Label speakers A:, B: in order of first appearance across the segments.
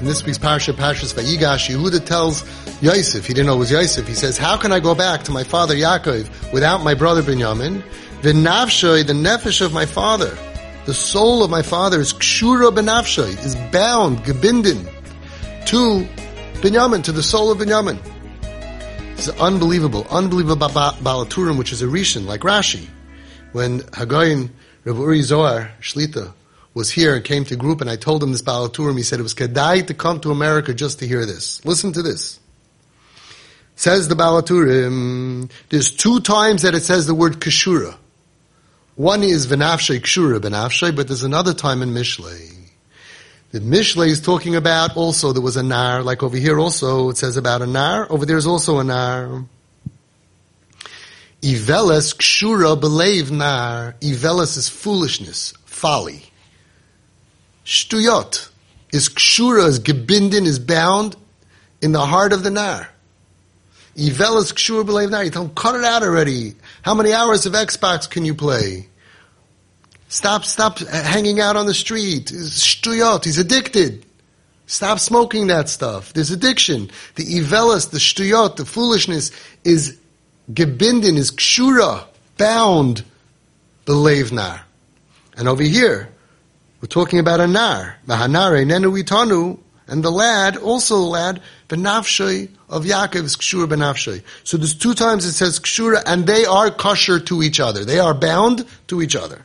A: in this week's parasha, Parshas Vayigash, Yehuda tells Yosef, he didn't know it was Yosef, he says, how can I go back to my father Yaakov without my brother Binyamin? V'nafshoy, the nefesh of my father, the soul of my father is kshura benafshoy, is bound, gebindin, to Binyamin, to the soul of Binyamin. It's unbelievable, unbelievable Baal Hatturim, which is a Rishon, like Rashi. When HaGaon, Rav Uri Zohar, Shlita, was here and came to group and I told him this Baal Hatturim, he said it was Kedai to come to America just to hear this. Listen to this. Says the Baal Hatturim, there's two times that it says the word Kashura. One is Venafshay Kshura Benafshay, but there's another time in Mishlei. The Mishlei is talking about also there was a Nar, like over here also it says about a Nar, over there is also a Nar. Iveles Kshura Belev Nar, Iveles is foolishness, folly. Shtuyot is kshura, is gebindin, is bound in the heart of the nar. Ivel is kshura belev nar. You tell him, cut it out already. How many hours of Xbox can you play? Stop, stop hanging out on the street. Shtuyot, he's addicted. Stop smoking that stuff. There's addiction. The ivelis, the shtuyot, the foolishness is gebindin, is kshura, bound, the levnar. And over here, we're talking about a nar. Mahanare nenu itanu, and the lad, also the lad, benafshay of Yaakov is kshura benafshay. So there's two times it says kshura, and they are kosher to each other. They are bound to each other.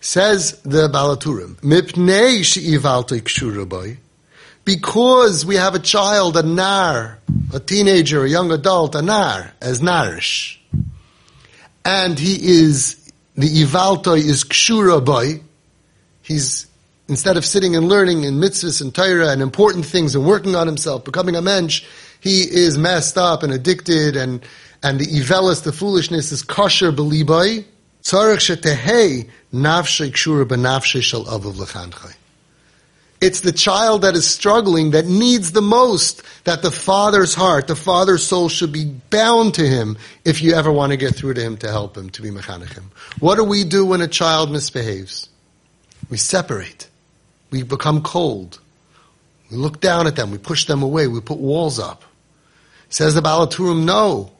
A: Says the Baal Hatturim, mipnei she'ivaltei kshura boy, because we have a child, a nar, a teenager, a young adult, a nar, as narish, and he is the ivaltoi is kshura boy, he's instead of sitting and learning in mitzvahs and Torah and important things and working on himself, becoming a mensch, he is messed up and addicted and and the evelis, the foolishness is kosher belibai. It's the child that is struggling that needs the most that the father's heart, the father's soul should be bound to him if you ever want to get through to him to help him, to be mechanech him. What do we do when a child misbehaves? We separate. We become cold. We look down at them. We push them away. We put walls up. Says the Baal Hatturim, no.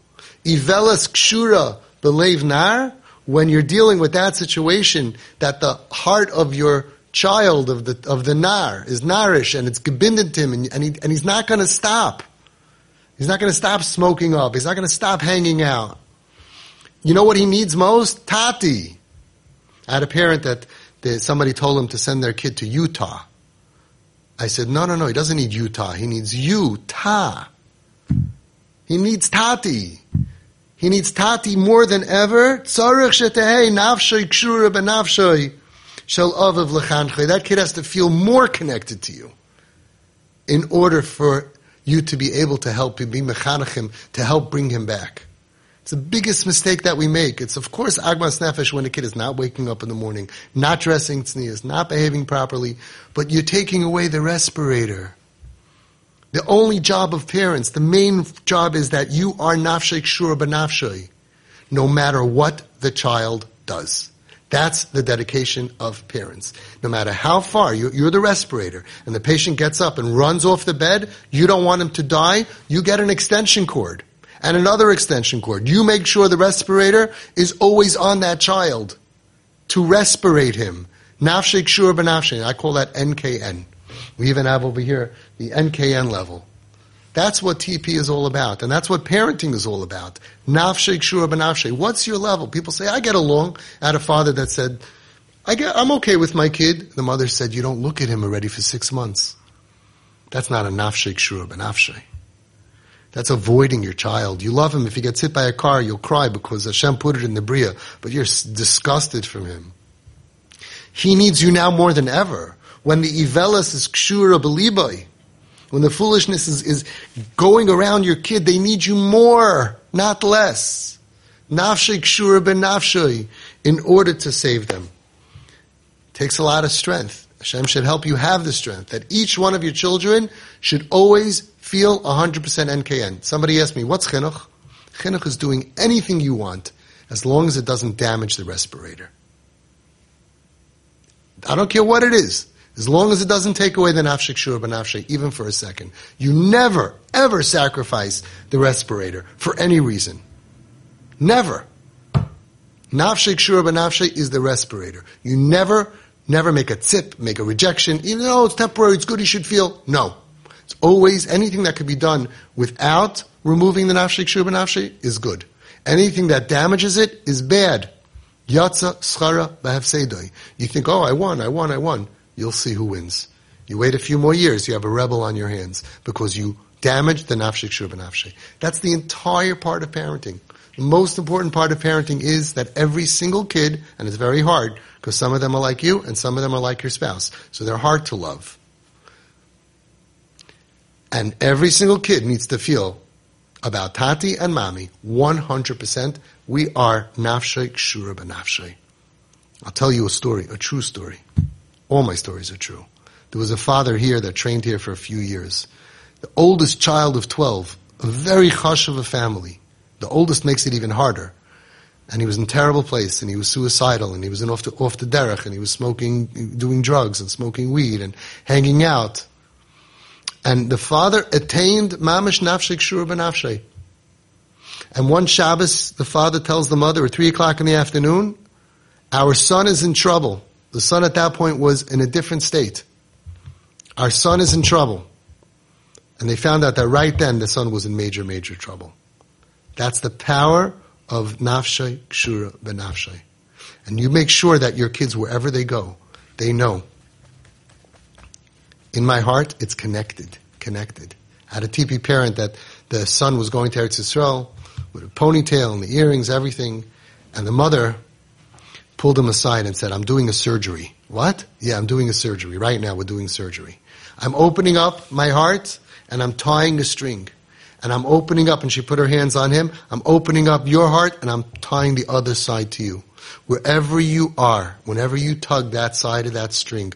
A: Ivelas kshura belev nar. When you're dealing with that situation, that the heart of your child of the of the nar is narish and it's gebinded to him, and, and, he, and he's not going to stop. He's not going to stop smoking up. He's not going to stop hanging out. You know what he needs most? Tati. I had a parent that somebody told him to send their kid to Utah. I said, no, no, no, he doesn't need Utah. He needs Utah. He needs Tati. He needs Tati more than ever. That kid has to feel more connected to you in order for you to be able to help him, be mechanachim, to help bring him back. It's the biggest mistake that we make. It's of course agmas nefesh when a kid is not waking up in the morning, not dressing tznias, not behaving properly, but you're taking away the respirator. The only job of parents, the main job is that you are nafshay shura benafshay, no matter what the child does. That's the dedication of parents. No matter how far, you're, the respirator, and the patient gets up and runs off the bed, you don't want him to die, you get an extension cord and another extension cord. You make sure the respirator is always on that child to respirate him. Nafshik shur benafshik. I call that NKN. We even have over here the NKN level. That's what TP is all about, and that's what parenting is all about. Nafshik shur benafshik. What's your level? People say, I get along. I had a father that said, I get, I'm okay with my kid. The mother said, you don't look at him already for six months. That's not a nafshik shur benafshik. That's avoiding your child. You love him. If he gets hit by a car, you'll cry because Hashem put it in the Bria, but you're disgusted from him. He needs you now more than ever. When the Ivelis is kshura belibai, when the foolishness is, is going around your kid, they need you more, not less. Nafshay kshura ben nafshay, in order to save them. Takes a lot of strength. Hashem should help you have the strength that each one of your children should always feel 100% NKN. Somebody asked me, what's chinuch? Chinuch is doing anything you want as long as it doesn't damage the respirator. I don't care what it is. As long as it doesn't take away the nafshik shur b'nafshe, even for a second. You never, ever sacrifice the respirator for any reason. Never. Nafshik shur b'nafshe is the respirator. You never, never make a tip, make a rejection, even though it's temporary, it's good, you should feel. No. It's always, anything that could be done without removing the nafshik shur b'nafshe is good. Anything that damages it is bad. Yatza schara b'hafseidoi. You think, oh, I won, I won, I won you'll see who wins. You wait a few more years, you have a rebel on your hands because you damaged the nafshik shur nafshi. That's the entire part of parenting. The most important part of parenting is that every single kid, and it's very hard because some of them are like you and some of them are like your spouse, so they're hard to love. And every single kid needs to feel about Tati and Mommy 100%. We are nafshik shura nafshi. I'll tell you a story, a true story. All my stories are true. There was a father here that trained here for a few years. The oldest child of 12, a very hush of a family. The oldest makes it even harder. And he was in a terrible place, and he was suicidal, and he was in off the, off the derech, and he was smoking, doing drugs, and smoking weed, and hanging out. And the father attained mamish nafshik shur benafshay. And one Shabbos, the father tells the mother at three o'clock in the afternoon, our son is in trouble. The son at that point was in a different state. Our son is in trouble. And they found out that right then the son was in major, major trouble. That's the power of nafshay kshura benafshay. And you make sure that your kids, wherever they go, they know. In my heart, it's connected, connected. I had a TP parent that the son was going to Eretz Yisrael with a ponytail and the earrings, everything, and the mother pulled him aside and said, I'm doing a surgery. What? Yeah, I'm doing a surgery. Right now we're doing surgery. I'm opening up my heart and I'm tying a string. And I'm opening up, and she put her hands on him. I'm opening up your heart and I'm tying the other side to you. Wherever you are, whenever you tug that side of that string,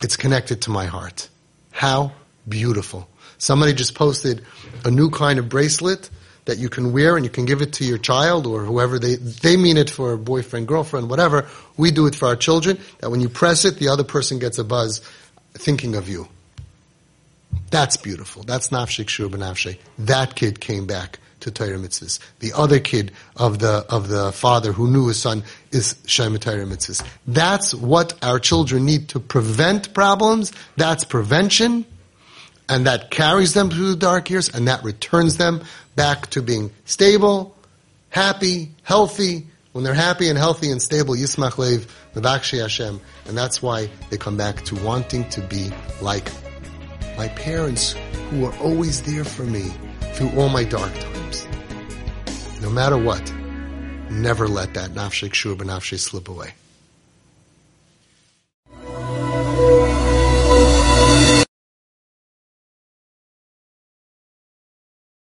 A: it's connected to my heart. How beautiful. Somebody just posted a new kind of bracelet that you can wear and you can give it to your child or whoever they, they mean it for a boyfriend, girlfriend, whatever. We do it for our children, that when you press it, the other person gets a buzz thinking of you. That's beautiful. That's nafshik shur b'nafshe. That kid came back to Torah mitzvahs. The other kid of the, of the father who knew his son is Shema Torah mitzvahs. That's what our children need to prevent problems. That's prevention. And that carries them through the dark years and that returns them back to being stable, happy, healthy. When they're happy and healthy and stable, Yismach Lev, Mevakshi Hashem. And that's why they come back to wanting to be like my parents who were always there for me through all my dark times. No matter what, never let that nafshik shur slip away.